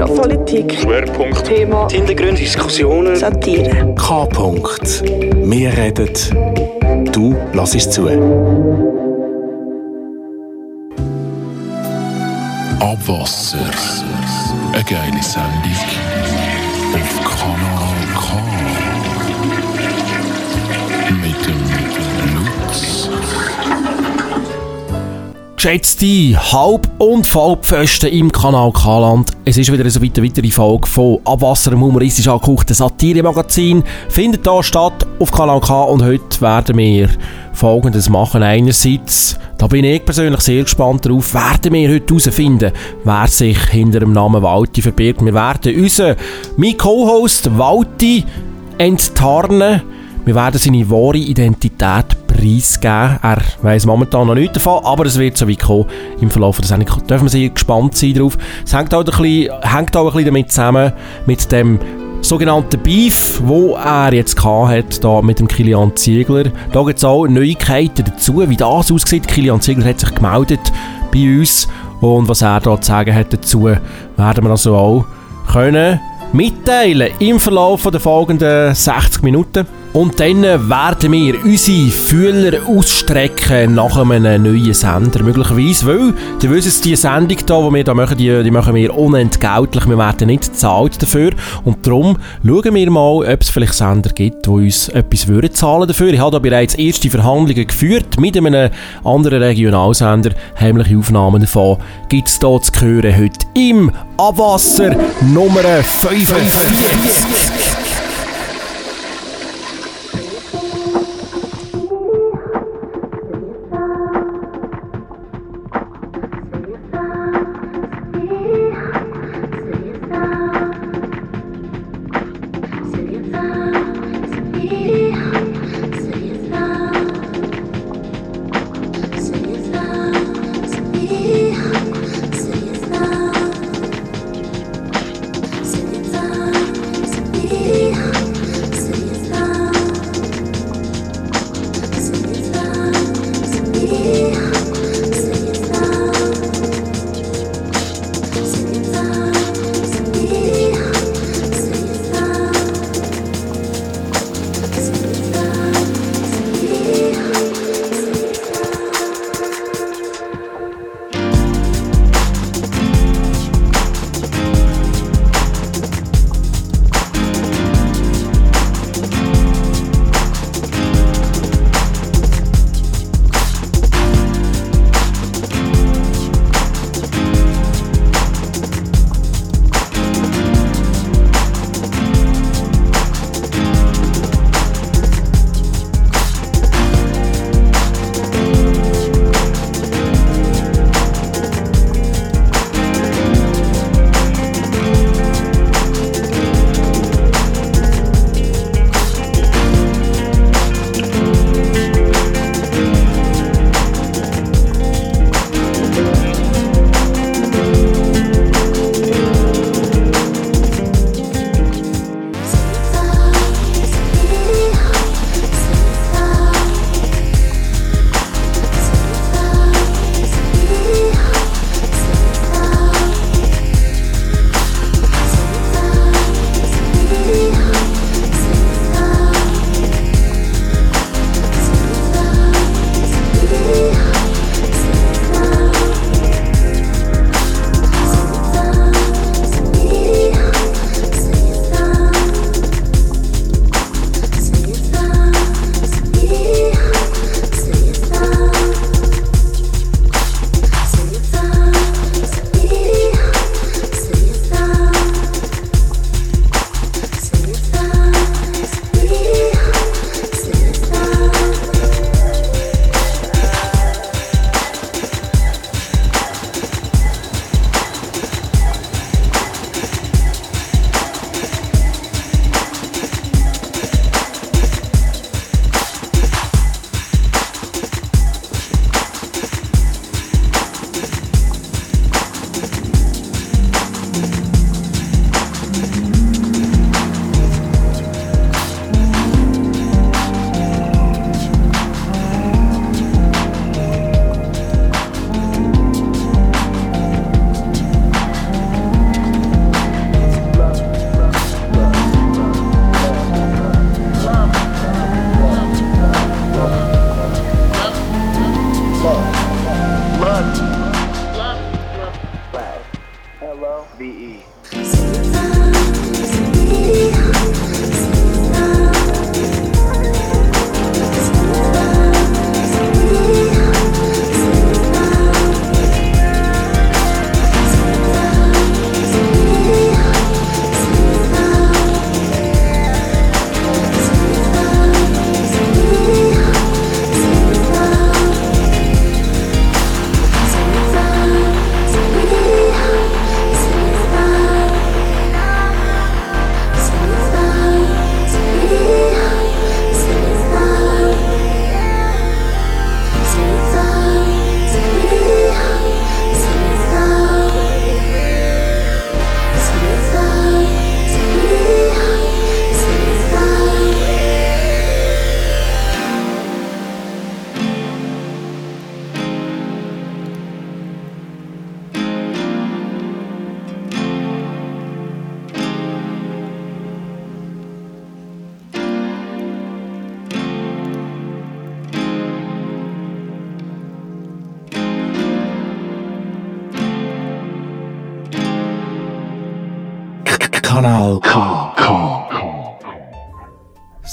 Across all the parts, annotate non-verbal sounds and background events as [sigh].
Wirtschaft, Politik, Schwerpunkt, Thema, Hintergründe, Diskussionen, Satire. K. -Punkt. Wir reden, du lass es zu. Abwasser. Eine geile Sendung auf Kanal Geschätzte Halb- und Vollpfosten im Kanal K-Land. Es ist wieder eine weitere Folge von Abwasser im humoristisch angehauchten Satire-Magazin. Findet hier statt auf Kanal K und heute werden wir Folgendes machen. Einerseits, da bin ich persönlich sehr gespannt darauf, werden wir heute herausfinden, wer sich hinter dem Namen Walti verbirgt. Wir werden unseren, Co-Host Walti enttarnen. Wir werden seine wahre Identität preisgeben. Er weiss momentan noch nichts davon, aber es wird so weit kommen im Verlauf der Sendung. Dürfen wir sehr gespannt sein darauf. Es hängt auch ein bisschen, hängt auch ein bisschen damit zusammen, mit dem sogenannten Beef, wo er jetzt hat, da mit dem Kilian Ziegler. Da gibt es auch Neuigkeiten dazu, wie das aussieht. Kilian Ziegler hat sich gemeldet bei uns und was er da zu sagen hat dazu, werden wir also auch können mitteilen im Verlauf der folgenden 60 Minuten. Und dann werden wir unsere Fühler ausstrecken nach einem neuen Sender, möglicherweise, weil, ihr wisst, die Sendung hier, die wir hier machen, die, die machen wir unentgeltlich, wir werden nicht bezahlt dafür und darum schauen wir mal, ob es vielleicht Sender gibt, die uns etwas würden zahlen dafür. Ich habe da bereits erste Verhandlungen geführt mit einem anderen Regionalsender, heimliche Aufnahmen davon gibt es hier zu hören heute im Abwasser Nummer 45.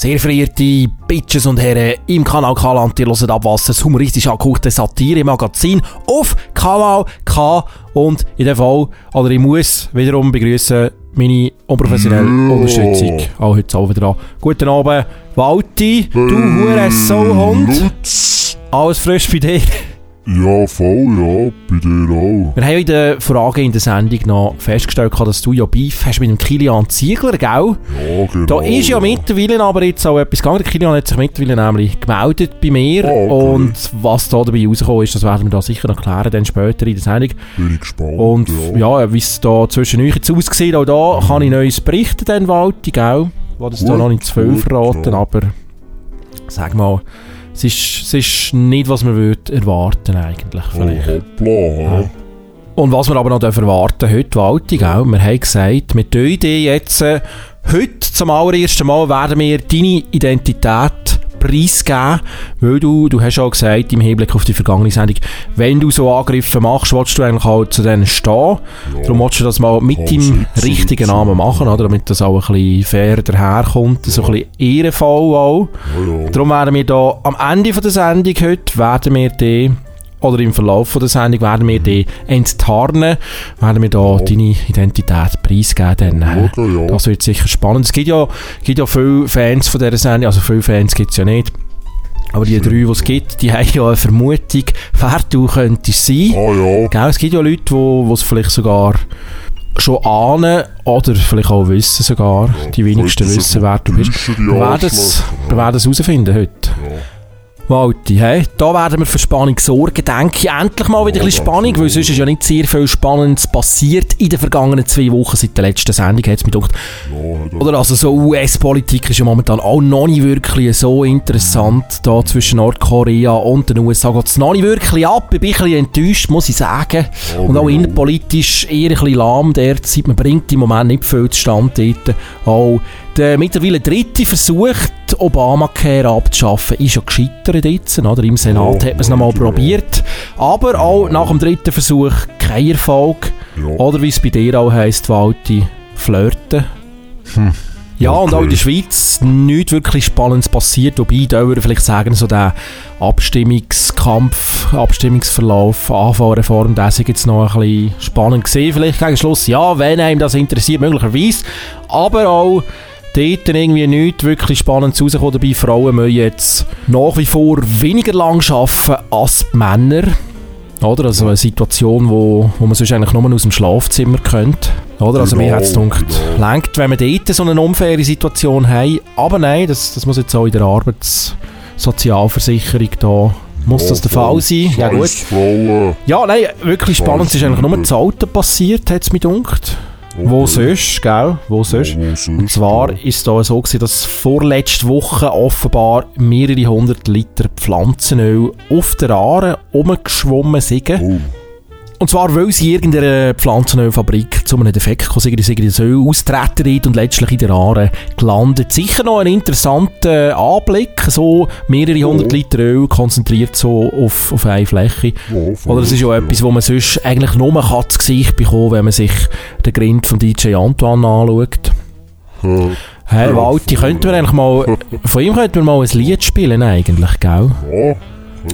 Sehr verehrte Bitches und Herren im Kanal K-Land, ihr hört Abwasser, das humoristisch angehauchte Satire-Magazin auf Kanal K. Und in dem Fall, oder ich muss wiederum begrüßen meine unprofessionelle Unterstützung. Auch heute Abend dran. Guten Abend, Walti, du hure Sauhund. Lutz. Alles frisch bei dir. Ja, voll, ja, bei dir auch. Wir haben in der Frage in der Sendung noch festgestellt, dass du ja Beef hast mit dem Kilian Ziegler, gell? Ja, genau. Da ist ja mittlerweile aber jetzt auch etwas gegangen. Der Kilian hat sich mittlerweile nämlich gemeldet bei mir. Ah, okay. Und was da dabei rausgekommen ist, das werden wir da sicher noch klären, dann später in der Sendung. Bin ich gespannt. Und ja. ja, wie es da zwischen euch jetzt aussieht, auch da kann ich Neues berichten, dann Walti, gell? Wo das da Gut, noch nicht zu viel gut, verraten, ja. aber sag mal, es ist, es ist nicht, was man würde erwarten eigentlich, Oh, vielleicht. hoppla, ja. Und was wir aber noch erwarten heute, Walti, gell? Wir haben gesagt, mit der Idee jetzt, äh, heute zum allerersten Mal werden wir deine Identität preisgeben, weil du, du hast auch gesagt, im Hinblick auf die vergangene Sendung, wenn du so Angriffe machst, willst du eigentlich auch zu denen stehen. Darum willst du das mal mit deinem richtigen. Namen machen, oder? damit das auch ein bisschen fair daherkommt, so ein bisschen ehrenvoll auch. Ja, ja. Darum werden wir da am Ende von der Sendung heute, werden wir die, oder im Verlauf von der Sendung, werden wir die enttarnen, werden wir da deine Identität preisgeben. Dann, äh, Schauen, ja. das wird sicher spannend. Es gibt ja, gibt ja viele Fans von dieser Sendung, also viele Fans gibt es ja nicht. Aber die drei, die es gibt, die haben ja eine Vermutung, wer du könntest sein. Ah, ja. Gell, es gibt ja Leute, die es vielleicht sogar schon ahnen oder vielleicht auch wissen sogar. Die wenigsten wissen, wer du bist. Wir werden es herausfinden heute. Walti, hey, da werden wir für Spannung sorgen, denke ich. Endlich mal wieder ein bisschen Spannung, weil sonst ist ja nicht sehr viel Spannendes passiert in den vergangenen zwei Wochen seit der letzten Sendung, hat es mir gedacht. Er- Oder also so US-Politik ist ja momentan auch noch nicht wirklich so interessant, da zwischen Nordkorea und den USA geht es noch nicht wirklich ab. Ich bin ein bisschen enttäuscht, muss ich sagen. Und auch innenpolitisch eher ein bisschen lahm derzeit. Man bringt im Moment nicht viel zustande dort. Auch der mittlerweile dritte Versuch, Obamacare abzuschaffen, ist ja gescheitert jetzt. Oder? Im Senat Ja, hat man es nochmal probiert. Aber auch nach dem dritten Versuch kein Erfolg. Ja. Oder wie es bei dir auch heisst, Walti, flirten. Ja, und auch in der Schweiz nichts wirklich Spannendes passiert. Wobei, da würde ich vielleicht sagen, so der Abstimmungskampf, Abstimmungsverlauf, Anfahrreform, der ist jetzt noch ein bisschen spannend gesehen. Vielleicht gegen Schluss, ja, wenn einem das interessiert, möglicherweise. Aber auch dort irgendwie nichts wirklich Spannendes rausgekommen. Dabei Frauen müssen jetzt nach wie vor weniger lang arbeiten als Männer. Oder? Also eine Situation, wo, wo man sonst eigentlich nur aus dem Schlafzimmer könnte. Oder? Also mir hat es gedacht, lenkt, wenn wir dort so eine unfaire Situation haben. Aber nein, das, das muss jetzt auch in der Arbeitssozialversicherung da muss das der Fall sein. Ja gut. Ja, nein, wirklich spannend. Es ist eigentlich nur das Auto passiert, hat es mir gedacht. Wo sonst, gell? Wo sonst? Und zwar ist es da so gewesen, dass vorletzte Woche offenbar mehrere hundert Liter Pflanzenöl auf der Aare rumgeschwommen sind. Oh, Und zwar, weil sie in irgendeiner Pflanzenölfabrik zu einem Defekt gekommen sind, sind das Öl austreten und letztlich in der Aare gelandet. Sicher noch ein interessanter Anblick, so mehrere hundert Liter Öl konzentriert so auf, auf eine Fläche. Oder das ist ja etwas, wo man sonst eigentlich nur kann zu Gesicht bekommen wenn man sich den Grind von DJ Antoine anschaut. Hey, Ja, Walti, könnten wir eigentlich mal, [laughs] von ihm könnten wir mal ein Lied spielen eigentlich, gell? ja,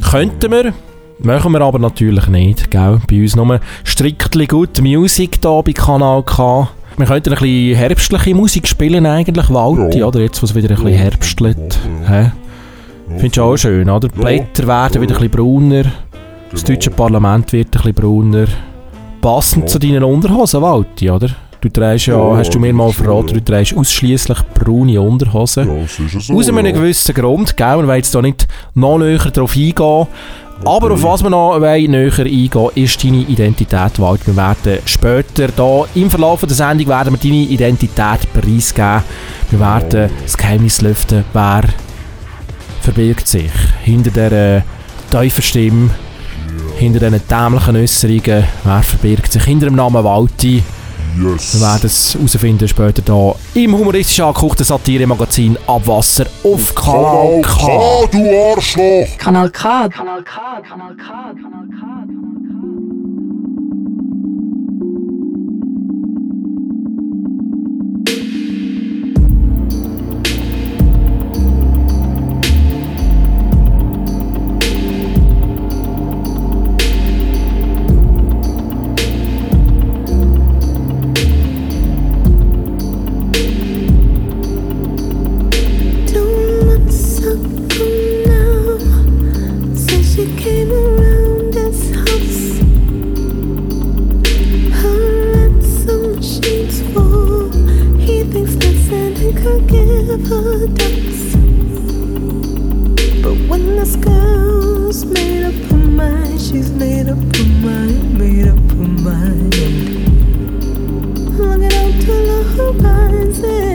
Könnten wir, machen wir aber natürlich nicht, gell? Bei uns nur strictly good music da bei Kanal K. Wir könnten ein bisschen herbstliche Musik spielen eigentlich, Walti, Ja. oder? Jetzt, wo es wieder ein bisschen herbstelt. Hä? Findest du auch schön, oder? Die Blätter werden wieder ein bisschen brauner, das deutsche Parlament wird ein bisschen brauner. Passend Ja. zu deinen Unterhosen, Walti, oder? Du trägst ja, Ja, hast du mir mal das verraten, du trägst ausschließlich braune Unterhosen. ja, es ist so. Aus einem ja. gewissen Grund, gell? Wir wollen jetzt da nicht noch näher darauf eingehen. Aber auf was wir noch näher eingehen, ist deine Identität, Wald. Wir werden später da im Verlauf der Sendung werden wir deine Identität preisgeben. Wir werden das Geheimnis lüften, wer verbirgt sich hinter dieser tiefen Stimme, hinter diesen dämlichen Äußerungen, wer verbirgt sich hinter dem Namen Walti. Yes. Wir werden es herausfinden später da im humoristisch angekochten Satire-Magazin Abwasser auf Kanal Kanal K. K, du Arschloch! Kanal K. Kanal K. Kanal K. Kanal K. Two girl's made up her mind, she's made up her mind, made up her mind. Looking out to the horizon,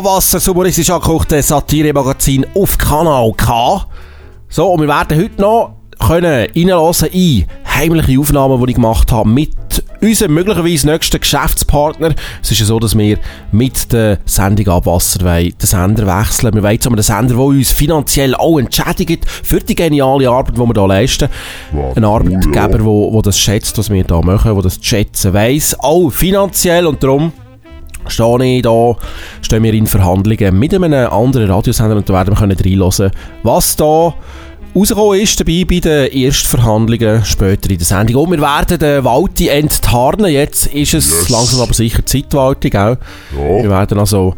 Abwasser, das humoristisch angekochte Satire-Magazin auf Kanal K. So, und wir werden heute noch können reinlassen in heimliche Aufnahmen, die ich gemacht habe mit unserem möglicherweise nächsten Geschäftspartner. Es ist ja so, dass wir mit der Sendung Abwasser wollen, den Sender wechseln. Wir wollen zu einem Sender, der uns finanziell auch entschädigt für die geniale Arbeit, die wir hier leisten. Ja, Ein Arbeitgeber, ja. wo das schätzt, was wir hier machen, wo das schätzen weiss, auch finanziell und darum stehe ich da, stehen wir in Verhandlungen mit einem anderen Radiosender und da werden wir können reinhören, was da rausgekommen ist dabei bei den ersten Verhandlungen später in der Sendung. Und wir werden den Walti enttarnen. Jetzt ist es Yes. langsam aber sicher Zeit, Walti, gell? Wir Ja, werden also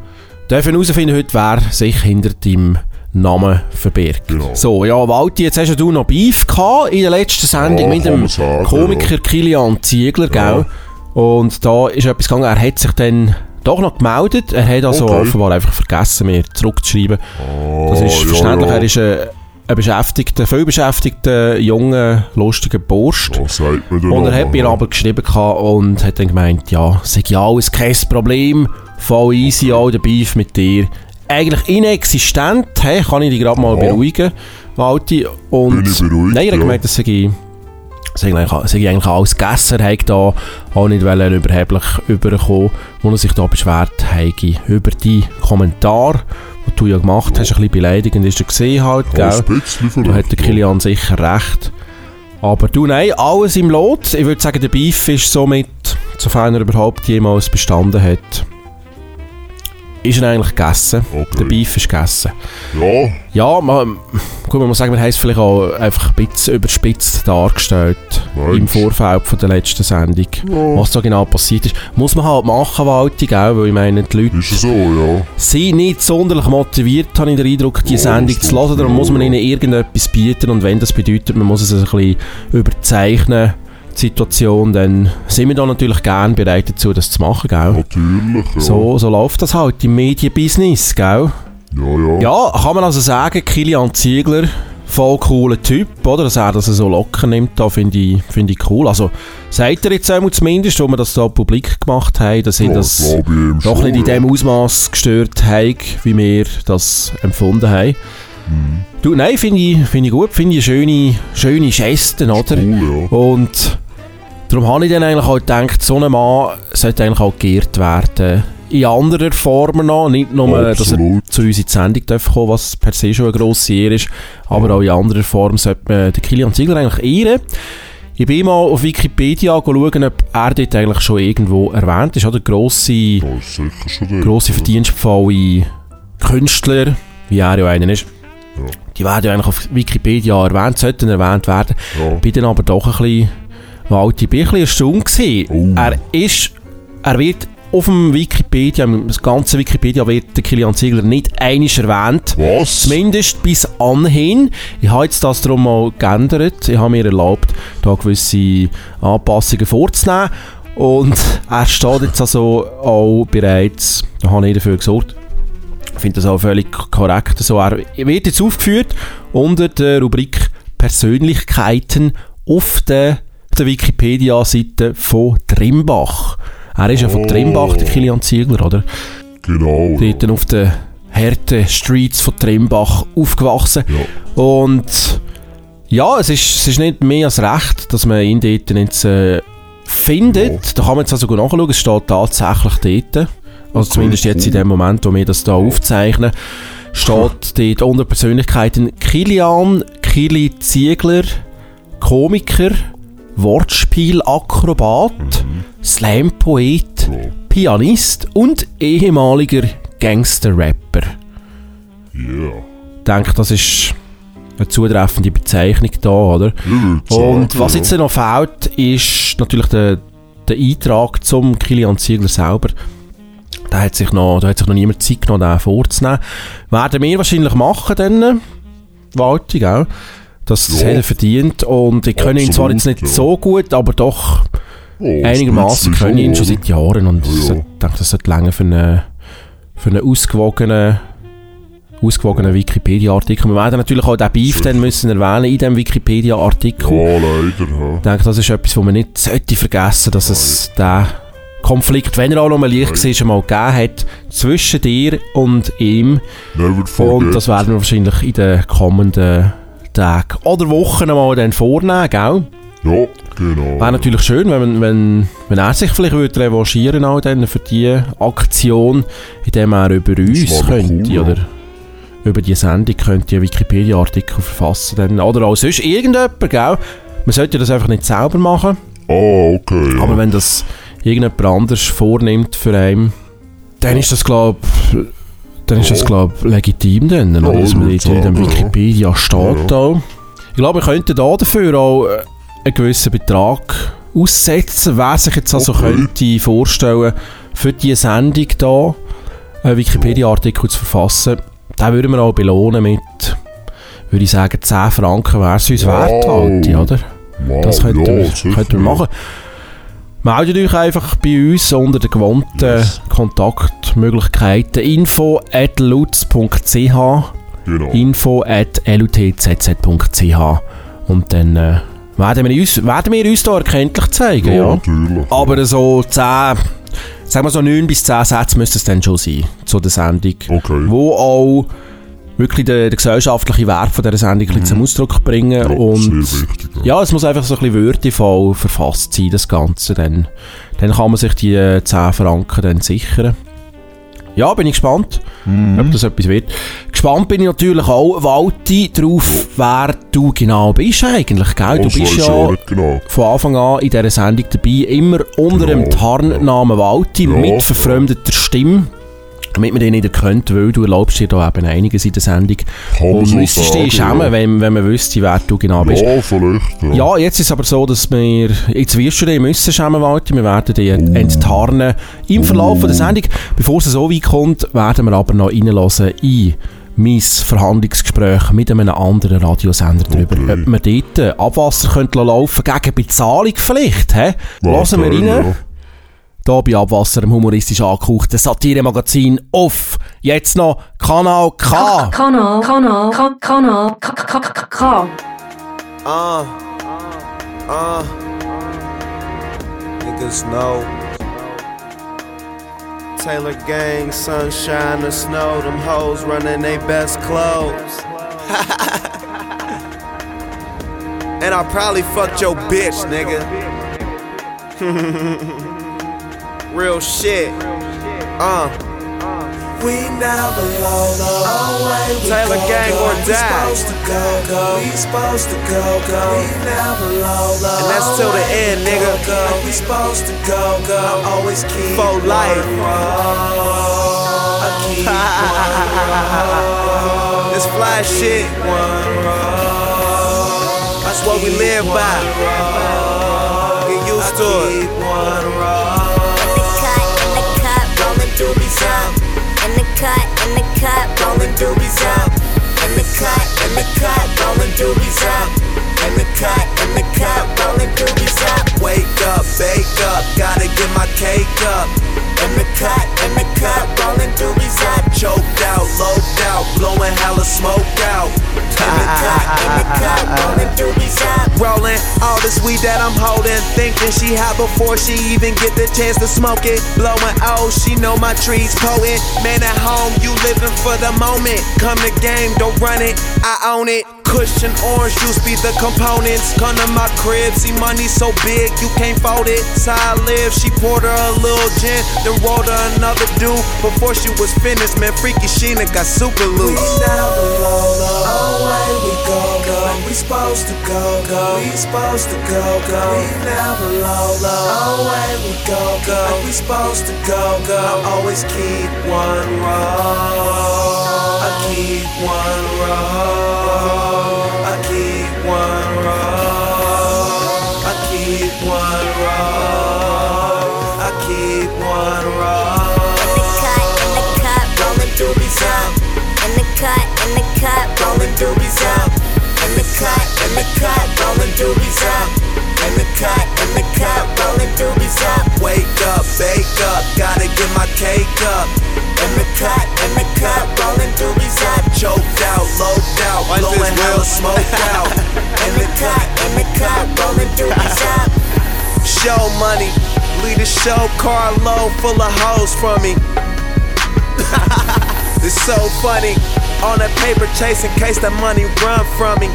dürfen herausfinden heute, wer sich hinter deinem Namen verbirgt. Genau. So, ja, Walti, jetzt hast du noch Beef gehabt in der letzten Sendung Ja, mit dem sagen, Komiker Kilian Ziegler, gell? Und da ist etwas gegangen, er hat sich dann doch noch gemeldet. Er hat also Okay. offenbar einfach vergessen, mir zurückzuschreiben. Ah, Das ist ja, verständlich, ja. er ist ein, ein beschäftigter, viel beschäftigter, junger, lustiger Bursch. Ja, der Und er hat mir ja. aber geschrieben und hat dann gemeint, ja, sag ja alles kein Problem, voll easy, auch der Beef mit dir. Eigentlich inexistent, hey, kann ich dich gerade mal Ja. beruhigen, Walti. Und Bin ich beruhigt, nein, er hat ja. gemeint, das sei, eigentlich, sei eigentlich alles gegessen, hat da auch nicht wollen überheblich überkommen, wo er sich da beschwert hat, über die Kommentare, die du ja gemacht hast, ein bisschen beleidigend ist er gesehen halt, Ja, gell? Da hat der ja. Kilian sicher recht. Aber du, nein, alles im Lot. Ich würde sagen, der Beef ist somit, sofern er überhaupt jemals bestanden hat, ist er eigentlich gegessen. Okay. Der Beef ist gegessen. Ja, Ja, man, gut, man muss sagen, wir haben es vielleicht auch einfach ein bisschen überspitzt dargestellt Meinst im? Vorfeld von der letzten Sendung. Ja. Was da genau passiert ist, muss man halt machen, Walti, gell? Weil ich meine, die Leute so, ja. sind nicht sonderlich motiviert, habe ich den Eindruck, die Ja, Sendung zu hören. Darum muss man ihnen irgendetwas bieten und wenn das bedeutet, man muss es ein bisschen überzeichnen, Situation, dann sind wir da natürlich gerne bereit dazu, das zu machen, gell? Natürlich, ja. So, so läuft das halt im Medienbusiness, gell? Ja, ja. Ja, kann man also sagen, Kilian Ziegler, voll cooler Typ, oder? Dass er das so locker nimmt, da finde ich, finde ich cool. Also, sagt er jetzt einmal zumindest, wo wir das da publik gemacht haben, dass Ja, das ich ihm doch schon, nicht in dem Ausmaß gestört haben, wie wir das empfunden haben. Mhm. Du, nein, finde ich, finde ich gut, finde ich schöne, schöne Geste, oder? Cool, ja. Und darum habe ich dann eigentlich auch gedacht, so ein Mann sollte eigentlich auch geehrt werden. In anderen Formen noch, nicht nur, dass er Absolut. zu uns in die Sendung darf kommen, was per se schon eine grosse Ehre ist, aber auch in anderer Form sollte man den Kilian Ziegler eigentlich ehren. Ich bin mal auf Wikipedia schauen, ob er dort eigentlich schon irgendwo erwähnt ist, oder? Grosse Ja, grosse verdienstvolle Künstler, wie er ja einer ist, Ja. die werden ja eigentlich auf Wikipedia erwähnt, sollten erwähnt werden. Ja. Bin dann aber doch ein bisschen, Walti, bin ein bisschen erstaunt. Oh. Er ist, er wird auf dem Wikipedia, im ganzen Wikipedia wird der Kilian Ziegler nicht einisch erwähnt. Was? Zumindest bis anhin. Ich habe jetzt das darum mal geändert. Ich habe mir erlaubt, da gewisse Anpassungen vorzunehmen. Und er steht jetzt also auch bereits, da habe ich dafür gesorgt. Ich finde das auch völlig korrekt. So, er wird jetzt aufgeführt unter der Rubrik Persönlichkeiten auf der, der Wikipedia-Seite von Trimbach. Er ist ja von Oh. Trimbach, der Kilian Ziegler, oder? Genau. Ja. dort auf den harten Streets von Trimbach aufgewachsen. Ja. Und ja, es ist, es ist nicht mehr als recht, dass man ihn dort jetzt äh, findet. Da kann man jetzt also nachschauen, es steht tatsächlich dort. Also zumindest jetzt in dem Moment, wo wir das da aufzeichnen, steht dort unter Persönlichkeiten Kilian, Kili Ziegler, Komiker, Wortspielakrobat, Slam-Poet, Ja. Pianist und ehemaliger Gangster-Rapper. Ja. Ich denke, das ist eine zutreffende Bezeichnung da, oder? Sagen, Und was ja. jetzt noch fehlt, ist natürlich der, der Eintrag zum Kilian Ziegler selber. Da hat sich noch, da hat sich noch niemand Zeit genommen, den vorzunehmen. Werden wir wahrscheinlich machen dann, Walti, gell? Das Ja. hat er verdient und ich kenne ihn zwar jetzt nicht ja. so gut, aber doch Oh, ein einigermaßen kenne ich ihn schon seit Jahren und Ja, ich denke, das sollte länger für einen, für einen ausgewogenen, ausgewogenen Wikipedia-Artikel. Wir werden natürlich auch den Beef dann müssen erwähnen in diesem Wikipedia-Artikel. Ja, leider. Ja. Ich denke, das ist etwas, was man nicht sollte vergessen, dass es den Konflikt, wenn er auch noch mal leicht war, schon mal gegeben hat, zwischen dir und ihm. Und das werden wir wahrscheinlich in den kommenden Tagen oder Wochen mal dann vornehmen, gell? Ja, genau. Wäre natürlich schön, wenn, wenn, wenn er sich vielleicht würde revanchieren auch dann für die Aktion, indem er über uns könnte, cool, oder über die Sendung könnte einen Wikipedia-Artikel verfassen. Dann, oder auch sonst irgendjemand, gell? Man sollte das einfach nicht selber machen, Ah, okay. Ja. aber wenn das irgendjemand anders vornimmt für einen, dann ist das, glaube dann ist das, glaub, legitim dann, oder? Dass man ich dort in dem. Wikipedia steht. Auch. Ich glaube, wir könnten da dafür auch äh, einen gewissen Betrag aussetzen. Wer sich jetzt also Okay. könnte vorstellen, für diese Sendung hier einen Wikipedia-Artikel zu verfassen, den würden wir auch belohnen mit, würde ich sagen, 10 Franken wäre es uns wert, Wow. halt, oder? wow, Das könnten, ja, wir, könnten wir machen. Meldet euch einfach bei uns unter den gewohnten Yes. Kontaktmöglichkeiten info at lutz.ch Genau. info at lutzz.ch und dann äh, werden, wir uns, werden wir uns da erkenntlich zeigen, ja, ja. natürlich. Aber so 10, sagen wir so 9 bis 10 Sätze müsste es dann schon sein, zu der Sendung. Okay. Wo auch wirklich den, den gesellschaftlichen Wert von dieser Sendung bisschen zum Ausdruck bringen Mhm. Ja, und wichtig. Ja. ja, es muss einfach so ein bisschen würdevoll verfasst sein, das Ganze. Dann, dann kann man sich die äh, 10 Franken dann sichern. Ja, bin ich gespannt, Mhm. ob das etwas wird. Gespannt bin ich natürlich auch, Walti, darauf, wer du genau bist eigentlich, gell? Du bist ist ja genau. von Anfang an in dieser Sendung dabei, immer unter dem Genau, Tarnnamen Walti, Ja. mit verfremdeter Stimme. Damit man den nicht erkennt, weil du erlaubst dir da eben einiges in der Sendung. Kann man Und so müsstest dich schämen, ja. wenn, wenn man wüsste, wer du genau bist. Ja, vielleicht. Ja. Ja, jetzt ist es aber so, dass wir, jetzt wirst du dich müssen schämen, Walter. Wir werden dich enttarnen im Verlauf von der Sendung. Bevor es so weit kommt, werden wir aber noch reinlassen in mein Verhandlungsgespräch mit einem anderen Radiosender darüber, Okay. ob wir dort Abwasser laufen gegen Bezahlung vielleicht, hä? Lassen wir rein. ja. Hier bei Abwasser, im humoristisch angehauchten Satire-Magazin auf jetzt noch Kanal K. Kanal, Kanal, Ka- Kanal, Ka- Ka- Ka- K. Uh, uh, niggas know. Taylor gang, sunshine or snow, them hoes running they best clothes. [laughs] and I probably fucked your bitch, nigga. [laughs] Real shit. Uh. We never low, low. Taylor gang or die. We supposed to go, go. We never low, low. And that's till the end, nigga. Like we supposed to go, go. I always keep For life. I keep [laughs] This fly shit. That's what we live by. Get used to it. Cut, in the cut, rolling doobies up. In the cut, in the cut, rolling doobies up. In the cut, in the cut, rolling doobies up. Wake up, bake up, gotta get my cake up. In the cut, in the cut, rolling doobies This weed that I'm holding, thinking she hot before she even get the chance to smoke it. Blowing oh, she know my trees potent. Man at home, you living for the moment. Come the game, don't run it, I own it. Cushion orange juice be the components. Come to my crib, see money so big you can't fold it. So I live, she poured her a little gin, then rolled her another do. Before she was finished, man, freaky Sheena got super loose. never low, we go, go. We supposed to go, go. We supposed to go, go. We never low, low. Away we go, go. We supposed to go, go. I always keep one roll. I keep one roll. Keep one. I keep one. In the cut, in the cut, rolling doobies up. In the cut, in the cut, rolling doobies up. In the cut, in the cut, rolling doobies up. In the cut, in the cut, rolling doobies up. Wake up, bake up, gotta get my cake up. In the cut, in the cut, rolling doobies up. Choked out, loped out, blowing hella smoke out. [laughs] In the cut, in the cut, rolling doobies up. Show money, leave the show car load full of hoes from me. [laughs] it's so funny. On that paper chase in case that money run from me.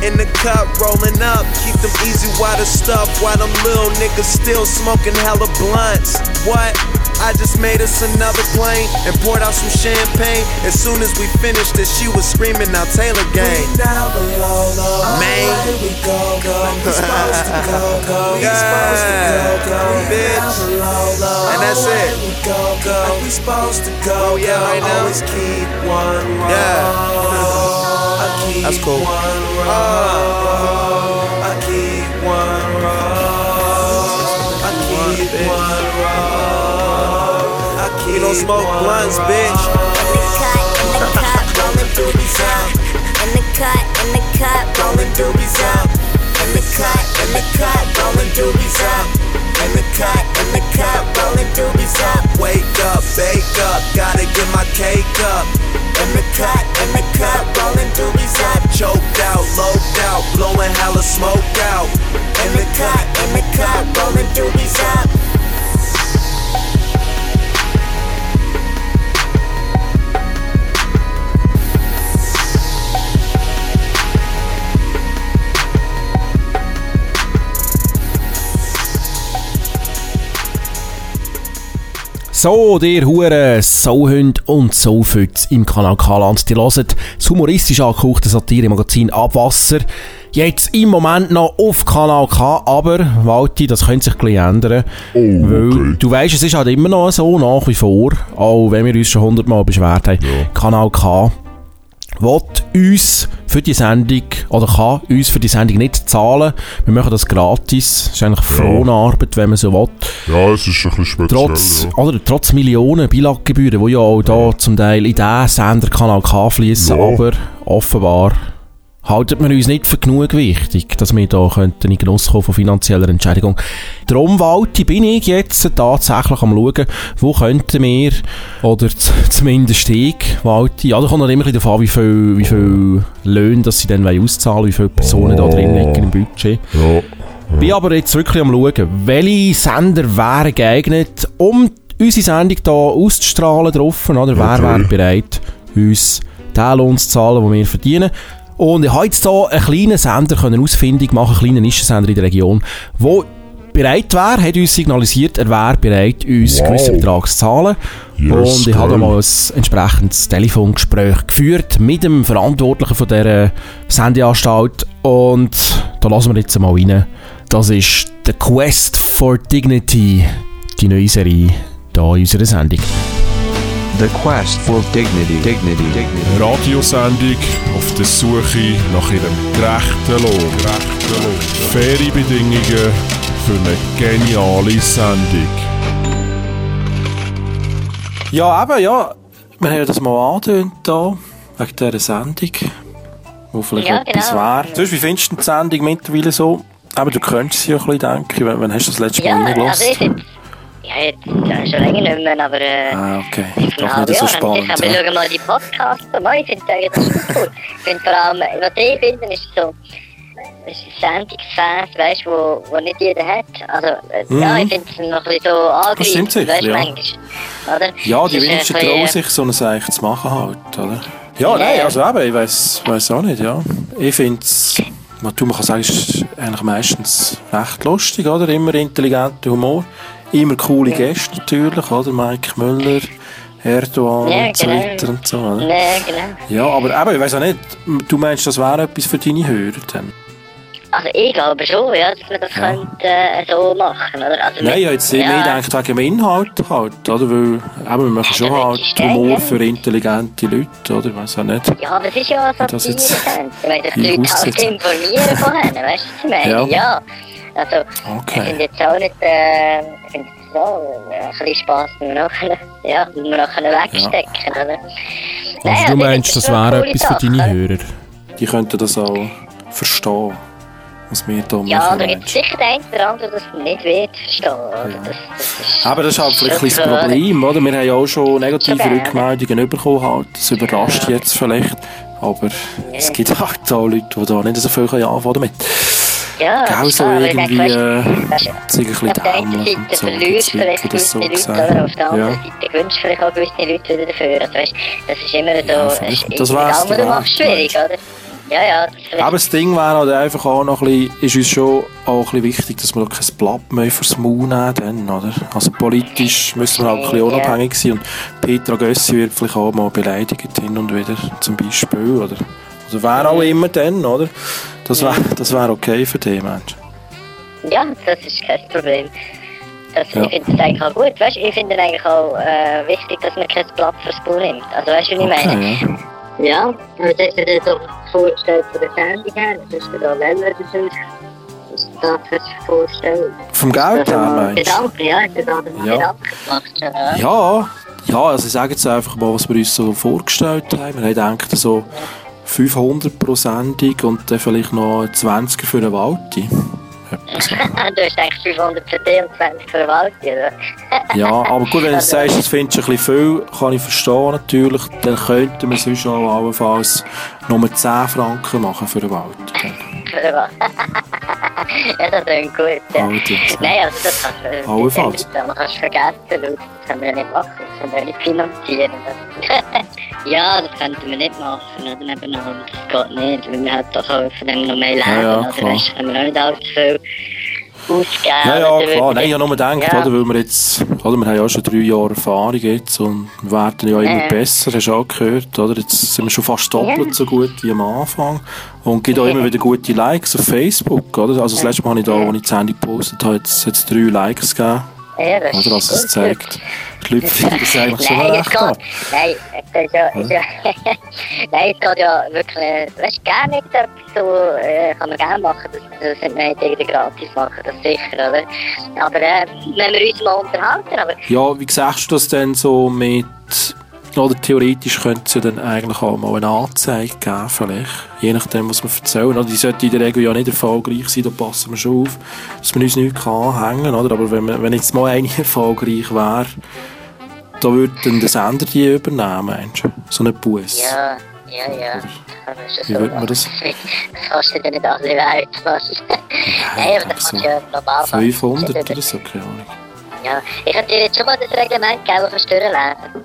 In the cup, rolling up, keep them easy water stuff while them little niggas still smoking hella blunts. What? I just made us another plane and poured out some champagne. As soon as we finished it, she was screaming out Taylor gang. Never low, low. Man. We go, go. We [laughs] supposed to go, go. We supposed to go, go. bitch. Never low, low. And that's it. we go, go. We supposed to go, Oh, yeah, right now? Always keep one roll. Yeah. I keep That's cool. one roll. Uh, I keep one roll. I keep one roll. You don't smoke blunts, bitch. In the cut, in the cut, rolling doobies up. In the cut, in the cut, rolling doobies up. In the cut, in the cut, rolling doobies up. In the cut, in the cut, rolling doobies up. Wake up, bake up, gotta get my cake up. In the cut, in the cut, rolling doobies up. Choked out, loped out, blowing hella smoke out. In the cut, in the cut, rolling doobies up. So, ihr Huren, Sauhund und Saufütz im Kanal K-Land. Die hören das humoristisch angehauchte Satire-Magazin Abwasser. Jetzt im Moment noch auf Kanal K, aber, Walti, das könnte sich bisschen ändern. Oh, Weil, okay. du weißt, es ist halt immer noch so, nach wie vor, auch wenn wir uns schon hundertmal beschwert haben, Kanal K will uns für die Sendung, oder kann uns für die Sendung nicht zahlen. Wir machen das gratis. Das ist eigentlich Fronarbeit, wenn man so will. Ja, es ist ein bisschen speziell. Trotz, ja. oder, trotz Millionen Bilaggebühren, die ja auch da zum Teil in diesen Sender Kanal K fließen, Ja. aber offenbar haltet man uns nicht für genug wichtig, dass wir da könnten in Genuss kommen von finanzieller Entschädigung. Darum, Walti, bin ich jetzt tatsächlich am schauen, wo könnten wir, oder zumindest ich, Walti, ja, da kommt noch immer ein an, wie viel, wie viel Löhne dass sie dann auszahlen wollen, wie viele Personen da drin liegen im Budget. Ja. Bin aber jetzt wirklich am schauen, welche Sender wären geeignet, um unsere Sendung hier auszustrahlen drauf, oder? Wer Okay. wäre bereit, uns den Lohn zu zahlen, den wir verdienen. Und ich habe jetzt hier einen kleinen Sender können ausfindig machen, einen kleinen Nischensender in der Region, der bereit wäre, hat uns signalisiert, er wäre bereit, uns Wow. einen gewissen Betrag zu zahlen. Yes, und ich habe mal ein entsprechendes Telefongespräch geführt mit dem Verantwortlichen von dieser Sendeanstalt. Und da lassen wir jetzt mal rein. Das ist The Quest for Dignity, die neue Serie hier in unserer Sendung. The quest for dignity, dignity, dignity. Radiosendung auf der Suche nach ihrem gerechten Lohn. Gerechten Lohn. Faire Bedingungen für eine geniale Sendung. Ja, eben, ja. Wir haben das mal angedeutet hier, wegen dieser Sendung, wo vielleicht Ja, etwas genau. wäre. Sonst, wie findest du die Sendung mittlerweile so? Aber du könntest sie ja ein bisschen, denke ich. Wann hast du das letzte Ja, Mal also ich reingelassen? finde, ja, jetzt äh, schon länger nicht mehr, aber äh, Ah, okay. ich Doch nicht so spannend. Aber ja. schau mal die Podcasts an. Ich finde eigentlich das ist cool. Ich finde vor allem, was ich finde, ist so, es ist Sendungsfans, weißt du, wo, wo nicht jeder hat. Also, äh, ja, ich finde es noch ein bisschen so angreifend, Mhm. stimmt sicher, ja. manchmal. Oder? Ja, Es die ein wenigsten trauen sich, so ein Seich zu machen halt, oder? Ja, Ja, nein, also eben, ich weiss, weiss auch nicht, ja. Ich finde es, man kann sagen, es ist eigentlich meistens recht lustig, oder? Immer intelligenter Humor. Immer coole Gäste natürlich, oder? Mike Müller, Erdogan Ja, und so genau. weiter und so, oder? Ja, genau. Ja, aber eben, ich weiss auch nicht, du meinst, das wäre etwas für deine Hörer dann? Also ich glaube schon, ja, dass man das Ja. könnte, äh, so machen, oder? Also Nein, ja, jetzt mehr gedacht wegen dem Inhalt halt, oder? Weil, eben, wir machen schon das halt Humor ja. für intelligente Leute, oder? Ich weiss auch nicht. Ja, aber es ist ja so Das jetzt- Ich meine, dass die Leute halt informieren vorher, weißt du, was ich meine? Ja. Ja. Also, Okay. ich finde jetzt auch nicht, äh, ich finde es so, äh, ein bisschen Spass, den wir noch, [laughs] ja, wir noch können wegstecken, oder? Nein, Also du ich meinst, das wäre etwas für Sache, deine oder? Hörer? Die könnten das auch verstehen, was wir hier Ja, da gibt es sicher den einen oder anderen, der das nicht wird verstehen, oder? Das, das ist Aber das ist halt vielleicht ein bisschen schon das Problem, oder? Wir haben ja auch schon negative Schon. Rückmeldungen bekommen, halt. Das überrascht jetzt vielleicht. Aber es gibt halt da Leute, die da nicht so viel können anfangen damit. Ja, das Gell, ist so aber ich irgendwie, äh, sind ein bisschen auf der einen dämlich und Seite so. verlierst vielleicht gewisse so Leute, oder auf der anderen Ja. Seite gewünscht vielleicht auch gewisse Leute wieder dafür. Also, weißt, das ist immer so, Ja, ist das wär's der machst, Weg, schwierig, oder? Ja, ja, das Aber das Ding wäre halt einfach auch noch ein bisschen, ist uns schon auch ein bisschen wichtig, dass wir da kein Blatt mehr fürs Maul nehmen, dann, oder? Also politisch müssen wir halt ein bisschen Ja. unabhängig sein und Petra Gössi wird vielleicht auch mal beleidigt hin und wieder, zum Beispiel, oder? Oder wer auch immer dann, oder? Das wäre das wär okay für dich, Mensch. Ja, das ist kein Problem. Das, Ja. Ich finde das eigentlich auch gut. Weißt, ich finde eigentlich auch äh, wichtig, dass man kein Blatt fürs Maul nimmt. Also weißt du, wie ich meine? Okay, ja. Ja, aber das ist ja so vorgestellt von der Sendung her. Das ist ja. Was da für sich vorstellst. Vom Geld her, meinst du? Gedanken, ja, ich habe da mal Ja. Gedanken gemacht. Ja. Ja, ja, also ich sage jetzt einfach mal, was wir uns so vorgestellt haben. Wir haben gedacht, so 500 pro Sendung und dann vielleicht noch 20 für eine Walti. So. [laughs] du hast eigentlich 500 für dich und 20 für Wald, oder? [laughs] Ja, aber gut, wenn du sagst, das findest du ein bisschen viel, kann ich verstehen natürlich, dann könnten wir sonst auch allenfalls nur 10 Franken machen für eine Wald. Für Wald. [laughs] ja, das klingt gut. Ja. Jetzt. Nein, also das kannst du Allenfalls. Das kannst du vergessen. Das können wir nicht machen. Das können wir nicht finanzieren. Ja, das könnten wir nicht machen. Oder nebeneinander. Das geht nicht, weil wir halt doch auch von dem noch mehr leben. Ja, ja, oder weißt, können wir auch nicht allzu viel ausgeben. Ja, ja, klar. Nein, ich habe nur gedacht, Ja. oder, weil wir jetzt, oder, wir haben ja schon drei Jahre Erfahrung jetzt und werden ja immer Ja. besser, hast du auch gehört, oder? Jetzt sind wir schon fast doppelt Ja. so gut wie am Anfang und gibt auch immer wieder gute Likes auf Facebook, oder? Also das letzte Mal habe ich da, als ich die Sendung gepostet habe, jetzt, jetzt drei Likes gegeben. Ja, das Oder? Also ist es zeigt, die Leute [laughs] finden das eigentlich schon Nein, es recht geht, ab. nein, es ist ja, ist ja, [laughs] nein, es geht ja wirklich, weißt du, gerne nicht etwas so, äh, kann man gerne machen, das, das sind wir nicht irgendwie gratis machen, das sicher, oder? Aber, äh, wenn wir uns mal unterhalten, aber, Ja, wie sagst du das denn so mit, oder theoretisch könnte es ja dann eigentlich auch mal eine Anzeige geben, vielleicht. Je nachdem, was wir erzählen. Oder die sollte in der Regel ja nicht erfolgreich sein, da passen wir schon auf, dass wir uns nicht anhängen kann, oder? Aber wenn, wir, wenn jetzt mal eine [laughs] erfolgreich wäre, da würde dann der Sender die übernehmen, meinst du? So eine Bus. ja, ja, ja. Aber ist Wie so, würde man das? Das kostet ja nicht alle Welt, was? Nein, aber das kannst du ja normal machen. 500 oder so, keine Ahnung. Ja, ich dir jetzt schon mal das Reglement kannst du durchlesen.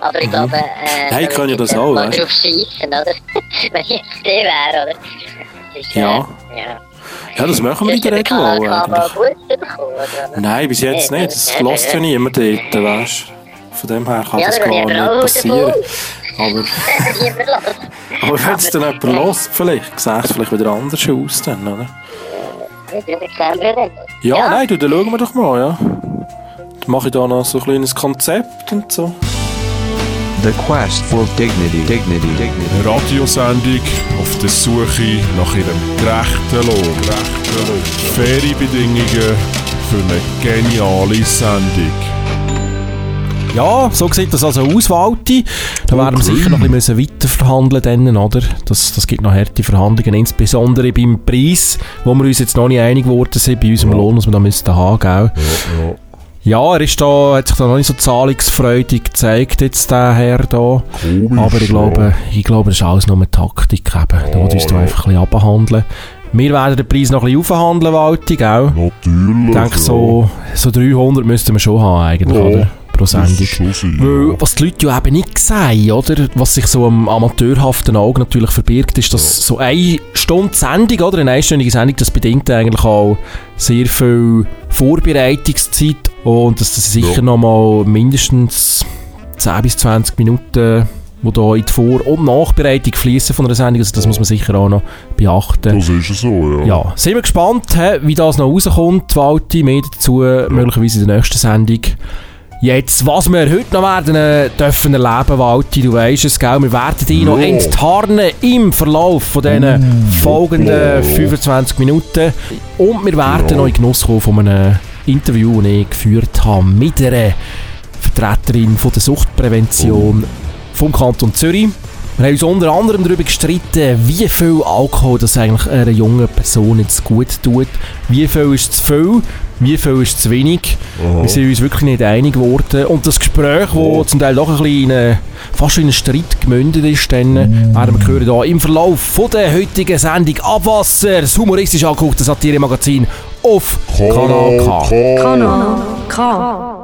Aber ich glaube, äh... Nein, ich kann ja das auch, weißt du. drauf schiessen, oder? [laughs] Wenn ich jetzt wäre, oder? Ist, äh, Ja. ja. Ja, das machen wir in der Regel auch? Nein, bis jetzt nicht. Das [laughs] lässt ja niemand dort, weißt du. Von dem her kann Ja, das da gar nicht passieren. Aber, [laughs] aber wenn es dann jemand lässt, vielleicht, sieht es vielleicht wieder anders aus dann, oder? Gesehen, Ja, nein, du, dann schauen wir doch mal, ja. Dann mache ich da noch so ein kleines Konzept und so. The quest for dignity, dignity, dignity. Eine Radiosendung auf der Suche nach ihrem gerechten Lohn. Gerechten Lohn. Faire Bedingungen für eine geniale Sendung. Ja, so sieht das also aus, Walti. Da werden wir sicher noch ein bisschen weiter verhandeln dann, oder? Das, das gibt noch harte Verhandlungen, insbesondere beim Preis, wo wir uns jetzt noch nicht einig geworden sind, bei unserem Lohn, was wir da müssten haben, gell? Ja, er ist da, hat sich da noch nicht so zahlungsfreudig gezeigt, jetzt der Herr da. Aber ich glaube, ich glaube, das ist alles nur eine Taktik eben. Da will uns da einfach ein bisschen abhandeln. Wir werden den Preis noch ein bisschen aufhandeln, Walti, gell? Natürlich. Ich denke, so, so 300 müssten wir schon haben, eigentlich, Ja, oder? Pro Sendung. Sein, Weil, was die Leute ja eben nicht sehen, oder? Was sich so am amateurhaften Auge natürlich verbirgt, ist, dass so eine Stunde Sendung, oder? Eine einstündige Sendung, das bedingt eigentlich auch sehr viel Vorbereitungszeit und dass das sicher noch mal mindestens 10 bis 20 Minuten die da in die Vor- und Nachbereitung fließen von einer Sendung, also das muss man sicher auch noch beachten. Das ist so, ja. Ja, sind wir gespannt, wie das noch rauskommt. Walti, mehr dazu möglicherweise in der nächsten Sendung. Jetzt, was wir heute noch werden äh, dürfen erleben, Walti, du weißt es, gell? Wir werden dich noch enttarnen im Verlauf von diesen folgenden 25 Minuten. Und wir werden noch in Genuss kommen von einem Interview, das ich geführt habe mit einer Vertreterin von der Suchtprävention vom Kanton Zürich. Wir haben uns unter anderem darüber gestritten, wie viel Alkohol das eigentlich einer jungen Person jetzt gut tut. Wie viel ist zu viel, wie viel ist zu wenig. Wir sind uns wirklich nicht einig geworden. Und das Gespräch, das zum Teil doch ein bisschen in eine, fast in einen Streit gemündet ist, dann werden wir hören hier im Verlauf von der heutigen Sendung Abwasser, das humoristisch angeguckte Satire-Magazin auf Kanal K. Kanal K.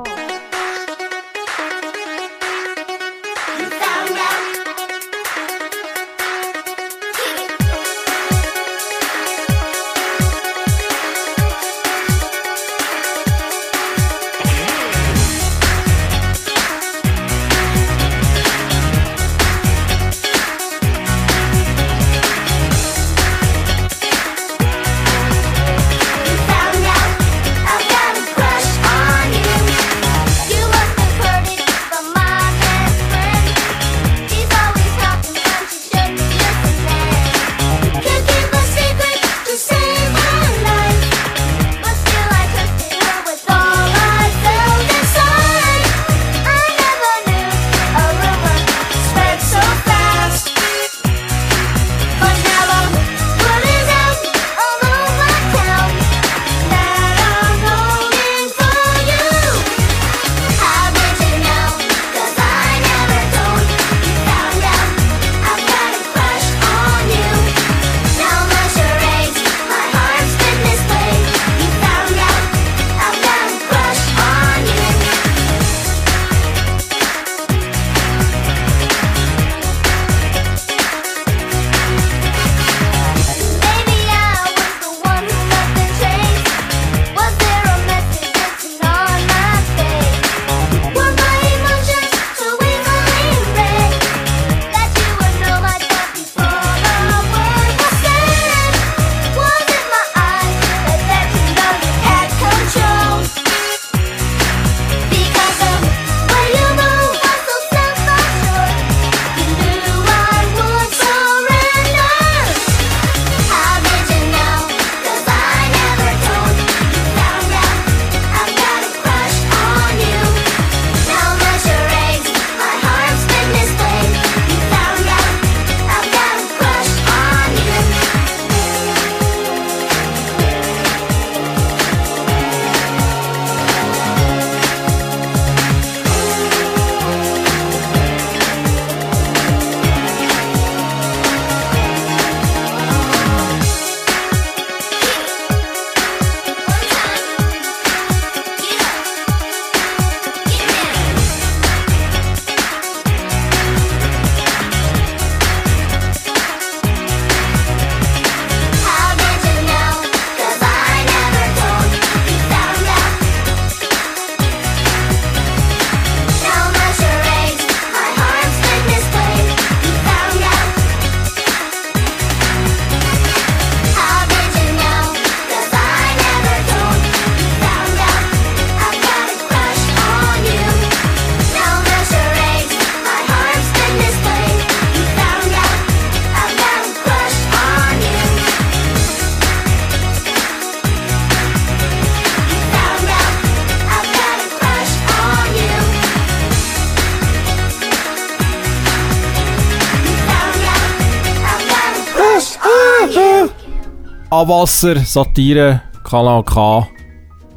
Abwasser, Satire, Kanal K.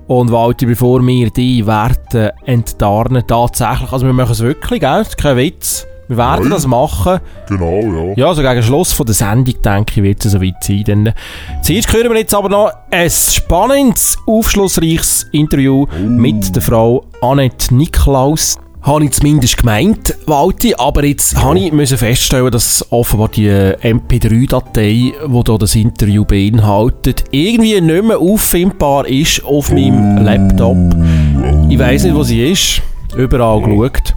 Und Walti, bevor wir die Werte enttarnen, tatsächlich, also wir machen es wirklich, gell? Kein Witz. Wir werden Nein. das machen. Genau, ja. Ja, also gegen Schluss von der Sendung, denke ich, wird es soweit sein. Dann, äh, zuerst hören wir jetzt aber noch ein spannendes, aufschlussreiches Interview mit der Frau Annette Niklaus. Habe ich zumindest gemeint, Walti, aber jetzt habe ich müssen feststellen, dass offenbar die MP3-Datei, die hier das Interview beinhaltet, irgendwie nicht mehr auffindbar ist auf meinem Laptop. Ich weiss nicht, wo sie ist. Überall geschaut.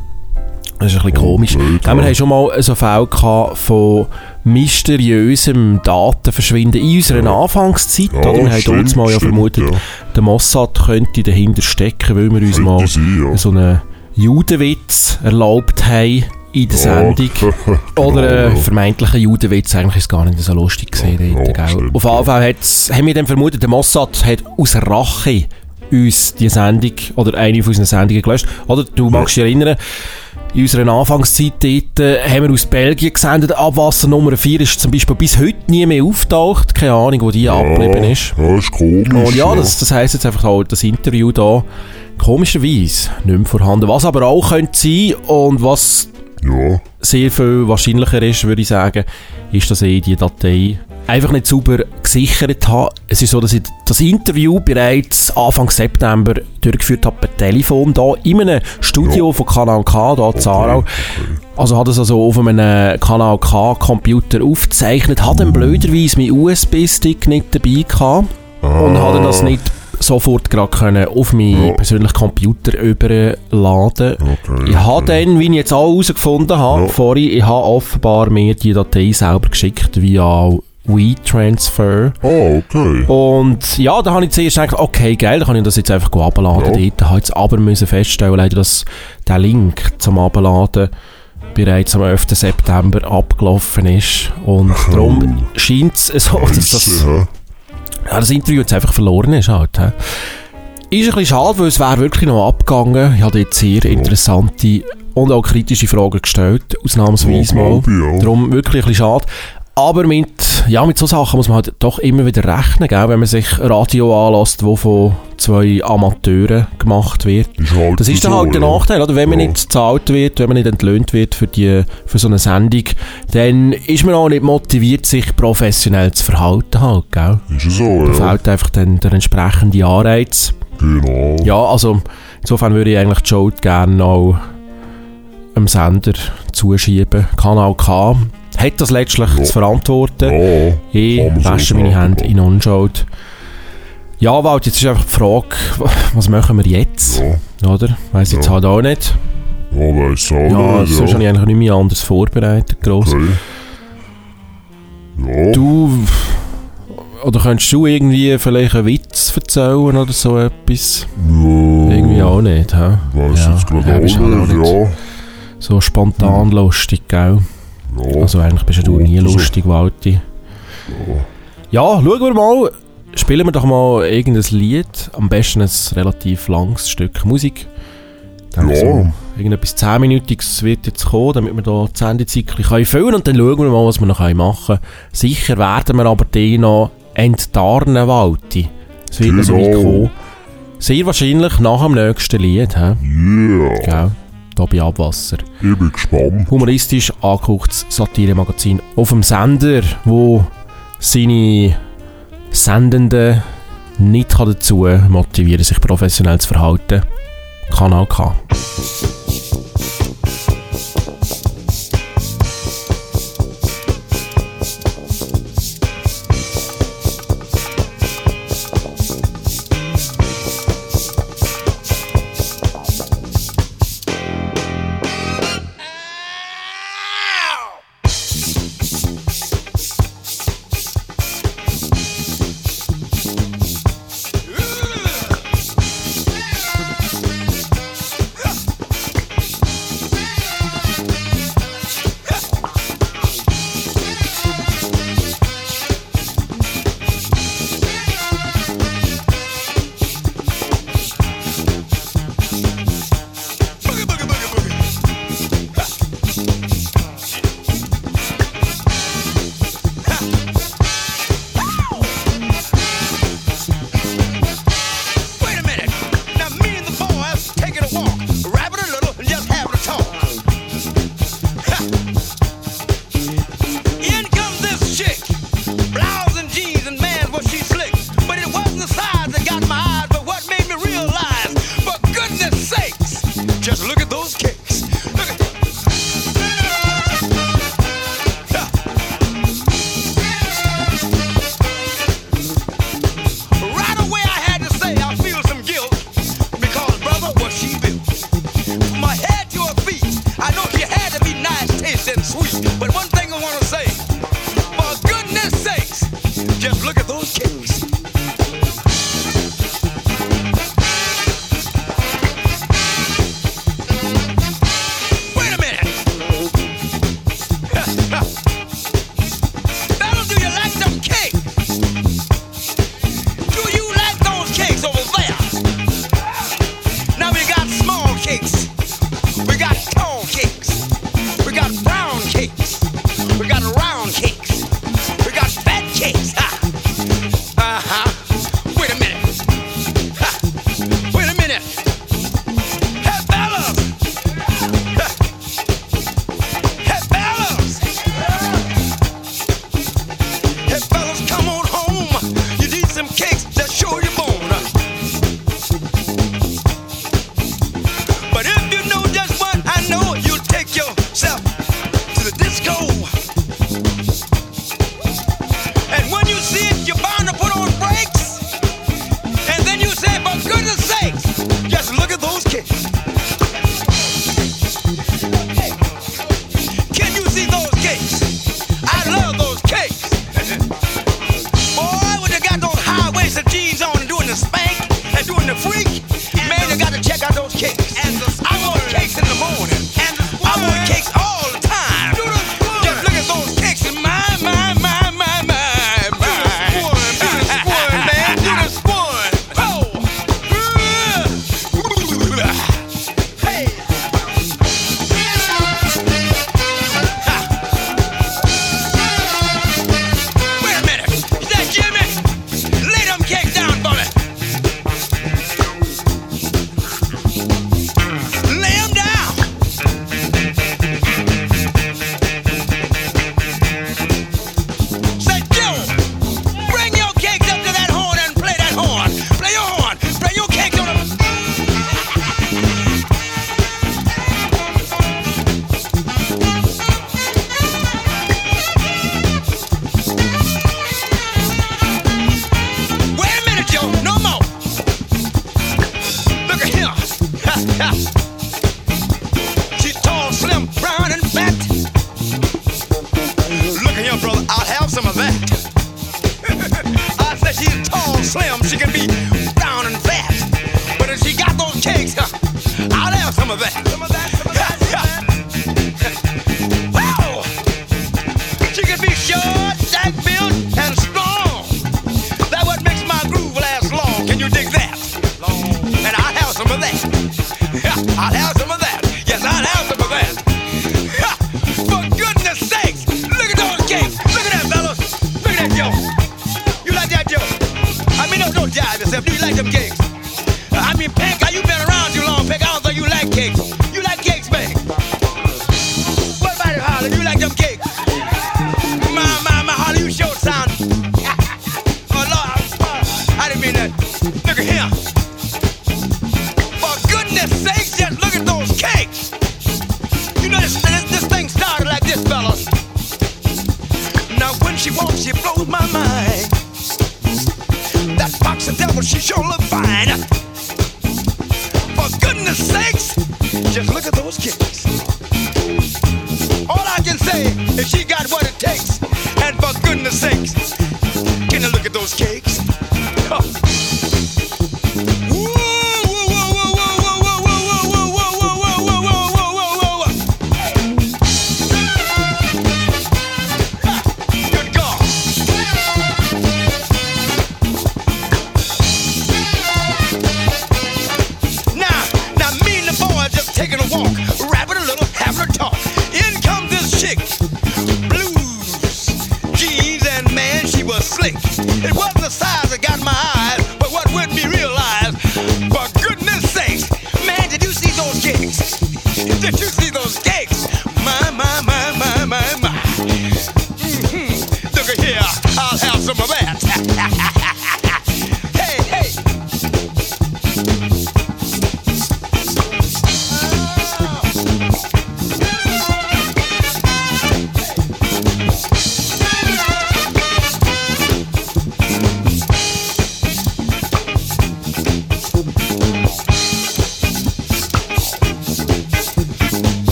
Das ist ein bisschen komisch. blöd, wir haben schon mal so Fälle gehabt von mysteriösem Datenverschwinden in unserer Anfangszeit. Ja, oder? Wir haben uns mal ja vermutet, ja. der Mossad könnte dahinter stecken, weil wir uns mal sein, ja. so einen Judenwitz erlaubt haben in der Ja, Sendung. genau, [laughs] Oder einen ja. vermeintlichen Judenwitz. Eigentlich ist es gar nicht so lustig gesehen. Ja, dort, gell? stimmt, Auf jeden Fall haben wir dann vermutet, der Mossad hat aus Rache uns die Sendung oder eine von unseren Sendungen gelöscht. Oder du magst dich erinnern, In unserer Anfangszeit dort, äh, haben wir aus Belgien gesendet. Abwasser Nummer 4 ist zum Beispiel bis heute nie mehr auftaucht. Keine Ahnung, wo die abgeblieben ist. Ja, ist komisch. Und ja, das, das heisst jetzt einfach auch, das Interview da komischerweise nicht mehr vorhanden. Was aber auch könnte sein und was Ja, sehr viel wahrscheinlicher ist, würde ich sagen, ist, dass ich die Datei einfach nicht sauber gesichert habe. Es ist so, dass ich das Interview bereits Anfang September durchgeführt habe per Telefon da in einem Studio von Kanal K, da in Zarau. Also hat es also auf einem Kanal K Computer aufgezeichnet, hat dann blöderweise meinen USB-Stick nicht dabei gehabt und hat dann das nicht sofort gerade können auf meinen Ja. persönlichen Computer überladen. okay. Ich habe dann, wie ich jetzt auch herausgefunden habe, Ja. vorhin, ich habe offenbar mir die Datei selber geschickt via WeTransfer. Ah, okay. Und ja, da habe ich zuerst gedacht, okay, geil, dann kann ich das jetzt einfach abladen. Ja. Dort habe ich jetzt aber müssen feststellen, leider, dass der Link zum Abladen bereits am 11. September abgelaufen ist. Und darum scheint es so, dass das, hä? Ja, das Interview jetzt einfach verloren ist. Halt, hä. Ist ein bisschen schade, weil es wäre wirklich noch abgegangen. Ich habe jetzt sehr interessante und auch kritische Fragen gestellt, ausnahmsweise mal. Darum wirklich ein bisschen schade. Aber mit, ja, mit so Sachen muss man halt doch immer wieder rechnen, gell? wenn man sich Radio anlässt, wo von zwei Amateuren gemacht wird. Ist halt Das ist dann halt der. Nachteil, oder? Wenn man Ja. nicht gezahlt wird, wenn man nicht entlöhnt wird für, die, für so eine Sendung, dann ist man auch nicht motiviert, sich professionell zu verhalten halt, gell? Ist es so, Da ja. fehlt einfach dann der entsprechende Anreiz. Genau. Ja, also insofern würde ich eigentlich die Schuld gerne auch einem Sender zuschieben. Kanal K hat das letztlich Ja. zu verantworten. Ja, Ich wasche meine Hände ja. in Unschuld. Ja, Walt, jetzt ist einfach die Frage, was machen wir jetzt? ja. Oder? Ich jetzt Ja. halt auch nicht. Ja, weiss auch Ja, nicht, sonst habe ich eigentlich nicht mehr anders vorbereitet, gross. Okay. Ja, Du, oder könntest du irgendwie vielleicht einen Witz erzählen oder so etwas? ja, Irgendwie auch nicht, hä? weiss Ja, jetzt gerade ja, auch auch nicht, nicht- ja. So spontan lustig, gell? ja. Also eigentlich bist ja du nie Also, lustig, Walti. Ja, schauen wir mal. Spielen wir doch mal irgendein Lied. Am besten ein relativ langes Stück Musik. Dann Ja. so irgendetwas 10-minütiges wird jetzt kommen, damit wir da die bisschen füllen. Und dann schauen wir mal, was wir noch machen können. Sicher werden wir aber die noch enttarnen, Walti. Es wird noch so weit kommen. Sehr wahrscheinlich nach dem nächsten Lied, hä? Yeah, Gell? Hier bei Abwasser ich bin gespannt. humoristisch angegucktes Satire-Magazin auf dem Sender, wo seine Sendenden nicht dazu motivieren sich professionell zu verhalten. Kanal K.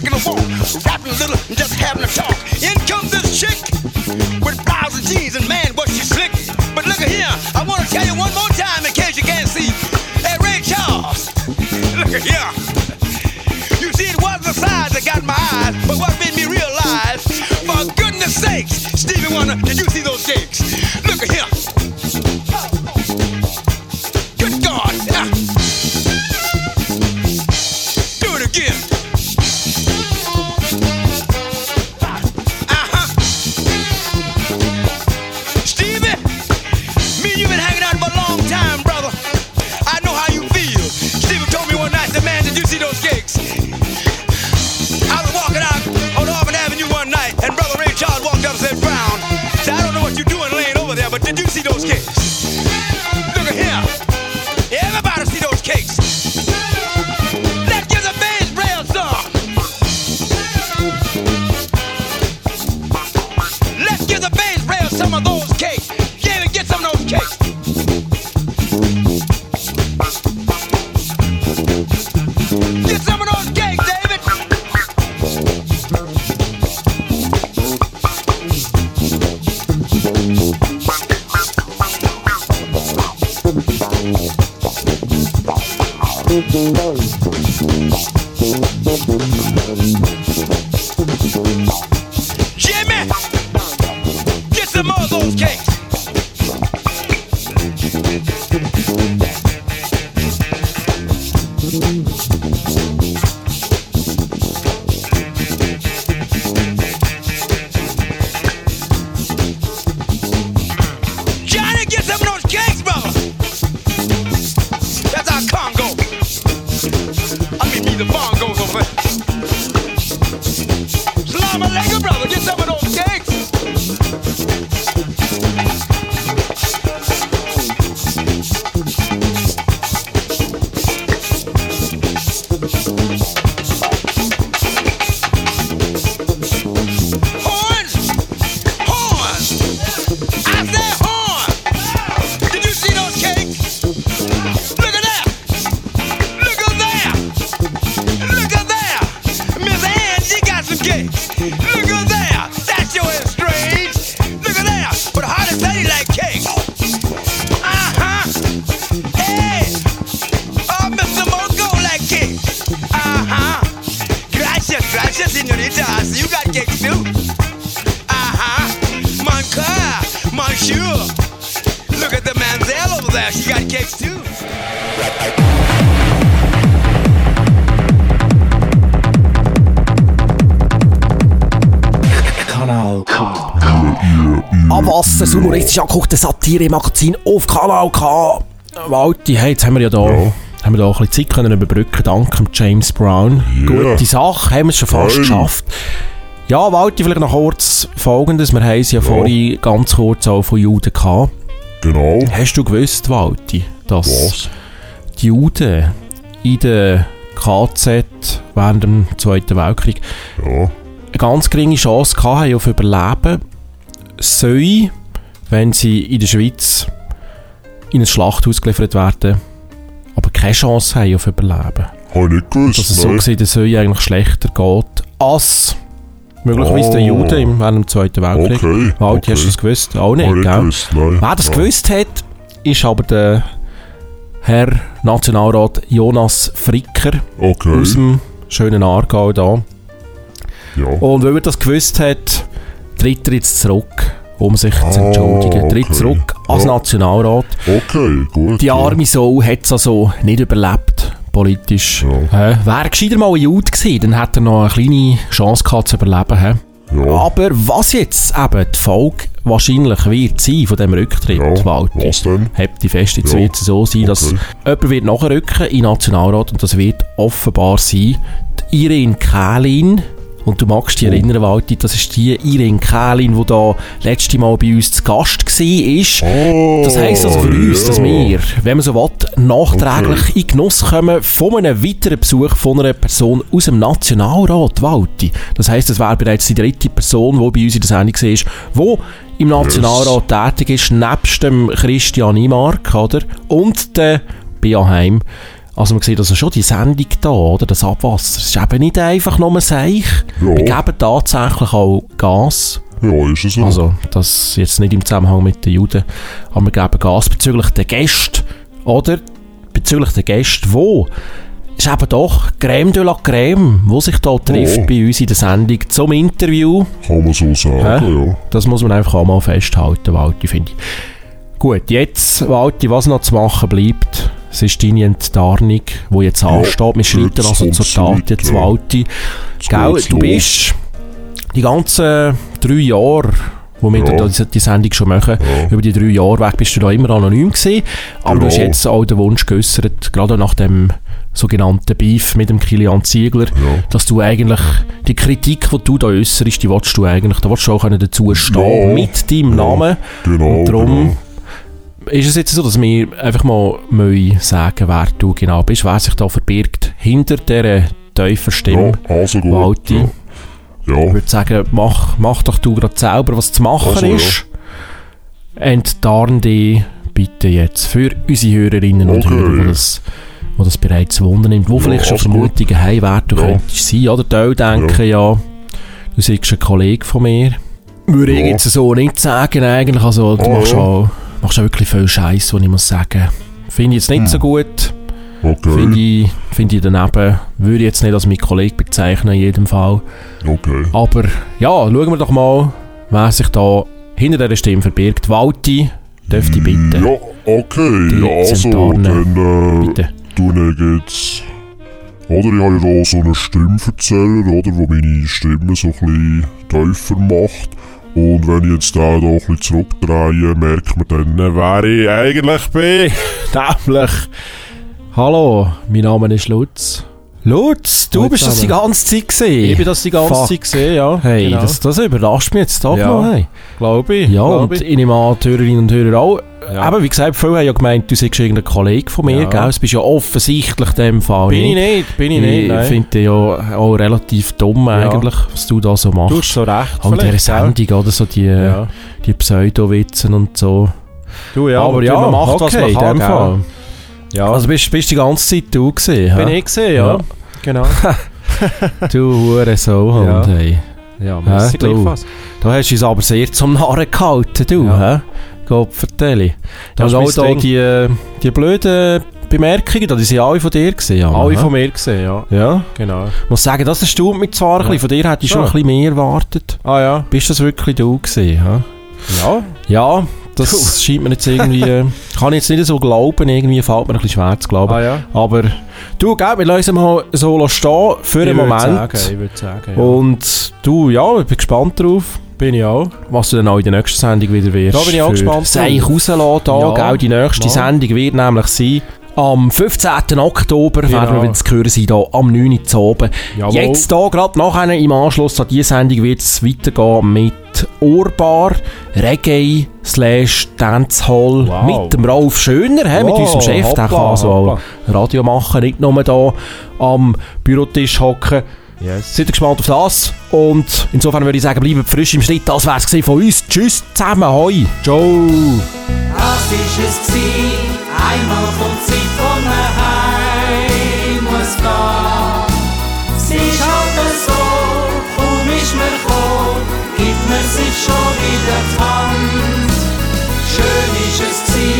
kicking a rapping little and just having a time. Das humoristisch angeguckte Satire-Magazin auf Kanal K. Walti, hey, jetzt haben wir ja da, haben wir da auch ein bisschen Zeit können überbrücken, dank dem James Brown. Ja. Gute Sache, haben wir es schon fast Geil. geschafft. Ja, Walti, vielleicht noch kurz Folgendes. Wir haben es ja, vorhin ganz kurz auch von Juden gehabt. Genau. Hast du gewusst, Walti, dass Was? die Juden in der KZ während dem Zweiten Weltkrieg Ja. eine ganz geringe Chance hatten auf Überleben, sollen, wenn sie in der Schweiz in ein Schlachthaus geliefert werden, aber keine Chance haben auf Überleben. Habe ich nicht gewusst. Dass es so nein. gesehen der Söhne eigentlich schlechter geht als möglicherweise Oh. Juden im, während dem Zweiten Weltkrieg. Okay, Walti, okay. hast du das gewusst? Auch nicht, Habe gell? gewusst, nein. Wer das Ja. gewusst hat, ist aber der Herr Nationalrat Jonas Fricker Okay. aus dem schönen Aargau da. Ja. Und weil er das gewusst hat, tritt er jetzt zurück, um sich zu Ah, entschuldigen. Tritt okay. zurück als Ja. Nationalrat. Okay, gut. Die ja. arme Sau hat es also nicht überlebt, politisch. Ja. Äh, Wäre gescheiter mal ein Jude gewesen, dann hätte er noch eine kleine Chance gehabt zu überleben. Ja. Aber was jetzt eben die Folge wahrscheinlich wird sein von diesem Rücktritt, Ja, Walti, was denn? habt die fest, jetzt Ja, wird es so sein, dass okay. jemand wird nachrücken in den Nationalrat und das wird offenbar sein, die Irene Kählin. Und du magst dich Oh. erinnern, Walti, das ist die Irene Kählin, die da letzte Mal bei uns zu Gast war. Oh, Das heisst also für uns, ja. dass wir, wenn man so will, nachträglich in Genuss kommen von einem weiteren Besuch von einer Person aus dem Nationalrat, Walti. Das heisst, es wäre bereits die dritte Person, die bei uns in der Sendung war, die im Nationalrat tätig ist, nebst dem Christian Imark, oder? Und der Bia Heim. Also man sieht also schon die Sendung da, oder? Das Abwasser. Es ist eben nicht einfach nur ein Seich. Ja. Wir geben tatsächlich auch Gas. Ja, ist es so. Also, das jetzt nicht im Zusammenhang mit den Juden, aber wir geben Gas bezüglich der Gäste, oder? Bezüglich der Gäste, wo? Ist eben doch Crème de la Crème, wo sich da trifft Oh. bei uns in der Sendung zum Interview. Kann man so sagen, ja. Das muss man einfach auch mal festhalten, Walti, finde ich. Gut, jetzt, Walti, was noch zu machen bleibt, es ist deine Enttarnung, die jetzt ansteht. Wir schreiten also zur Tat jetzt, ja. Walti. Gell, du bist die ganzen drei Jahre, wo wir Ja. die, Sendung schon machen, Ja. über die drei Jahre weg bist du da immer anonym gewesen. Aber du hast Genau. jetzt auch den Wunsch geäußert, gerade nach dem sogenannten Beef mit dem Kilian Ziegler, Ja. dass du eigentlich die Kritik, die du da äußerst, die willst du eigentlich, da willst du auch dazu stehen Ja. mit deinem Ja. Namen. Genau, Und darum genau. Ist es jetzt so, dass wir einfach mal sagen, wer du genau bist, wer sich da verbirgt hinter dieser tiefen Stimme. Ja, also gut. Walti. Ja. Ich Ja, würde sagen, mach, mach doch du gerade selber, was zu machen Also, ja. ist. Enttarn dich bitte jetzt für unsere Hörerinnen und Okay. Hörer, die das, die das bereits Wunder nimmt, wo Ja, vielleicht schon also gut. Vermutungen haben, wer du Ja. könntest sein. Oder Teil denken ja. du seist ein Kollege von mir. Würde ich Ja. jetzt so nicht sagen eigentlich. Also, du Ah, machst, ja. auch, machst auch wirklich viel Scheiß, was ich muss sagen. Finde ich jetzt nicht Hm. so gut. okay. Finde ich, find ich daneben. Würde ich jetzt nicht als mein Kollege bezeichnen, in jedem Fall. Okay. Aber ja, schauen wir doch mal, wer sich da hinter dieser Stimme verbirgt. Walti, dürfte ich bitten. Ja, okay. Die Ja, also, dann äh, Bitte. du jetzt... Oder ich habe ja da so einen Stimmverzähler, oder, wo meine Stimme so ein bisschen tiefer macht. Und wenn ich jetzt da, da ein zurückdrehe, merkt man dann, wer ich eigentlich bin. [laughs] Nämlich. Hallo, mein Name ist Lutz. Lutz, du Hallo bist das die ganze Zeit gesehen. Ich bin das die ganze Fuck. Zeit gesehen, ja. Hey, genau. das, das überrascht mich jetzt doch Ja. noch. Hey. glaube ich. Ja, glaub und ich. ich nehme an, die Hörerinnen und Hörer auch. Ja. Aber wie gesagt, viele haben ja gemeint, du seist irgendein Kollege von mir, Ja. gell? Das bist ja offensichtlich in dem Fall bin ich nicht. bin ich nicht, Ich finde ja auch relativ dumm eigentlich, was du da so machst. Du hast so recht. Auch in gell? Sendung, oder so die, Ja. die Pseudo-Witzen und so. Du, ja, aber du, ja, man macht, was okay, man in kann, dem gell? Ja, Also bist, bist die ganze Zeit du gesehen, bin ich gesehen, ja. Ja. Genau. [laughs] Du hure so Ja. Hey. Ja, merci du. Da hast du uns aber sehr zum Narren gehalten, du, Ja. hä? Gott vertelle. Das Und ist auch da die, die blöden Bemerkungen, die sind alle von dir gesehen. Jan, Alle von mir gesehen, ja. Ja. Genau. Ich muss sagen, das erstaunt mich zwar ein Ja. bisschen. Von dir hätte ich schon Ja. ein bisschen mehr erwartet. Ah ja. Bist das wirklich du gesehen, hä? Ja. Ja, das scheint mir jetzt irgendwie... [laughs] Kann ich jetzt nicht so glauben, irgendwie fällt mir ein bisschen schwer zu glauben. Ah, ja. Aber du, gell, wir lassen mal so stehen für Ich einen würd Moment. sagen, ich würd sagen, ja. Und du, ja, ich bin gespannt drauf. Bin ich auch. Was du dann auch in der nächsten Sendung wieder wirst. Da bin ich auch gespannt Sei ich rauslassen da, Ja, gell? Die nächste mal. Sendung wird nämlich sein... Am 15. Oktober Genau. werden wir wieder zu hören sein, hier am 9. Uhr zu oben. Jetzt hier, gerade nachher im Anschluss an diese Sendung, wird es weitergehen mit Urbar, Reggae, slash Dancehall, Wow. mit dem Ralf Schöner, hä, mit Wow, unserem Chef, der hoppla, kann so hoppla. auch Radio machen, nicht nur hier am Bürotisch hocken. Yes. Seid ihr gespannt auf das? Und insofern würde ich sagen, bleibt frisch im Schritt. Das wäre es von uns. Tschüss zusammen, hoi. Ciao. Das ist es einmal kommt Zeit, wo man heim muss gehen. Es ist halt so, kaum ist man gekommen, gibt man sich schon wieder die Hand. Schön ist es gsi,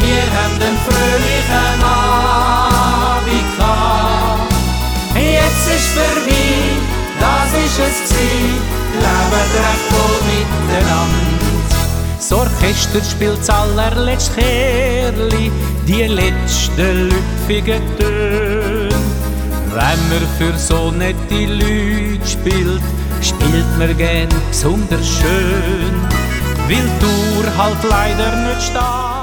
wir haben den fröhlichen Abend gehabt. Jetzt ist vorbei, das ist es gsi, leben recht wohl miteinander. Das Orchester spielt das allerletzte Kerli, die letzten lüpfigen Töne. Wenn man für so nette Leute spielt, spielt man gern besonders schön, weil die Tour halt leider nicht steht.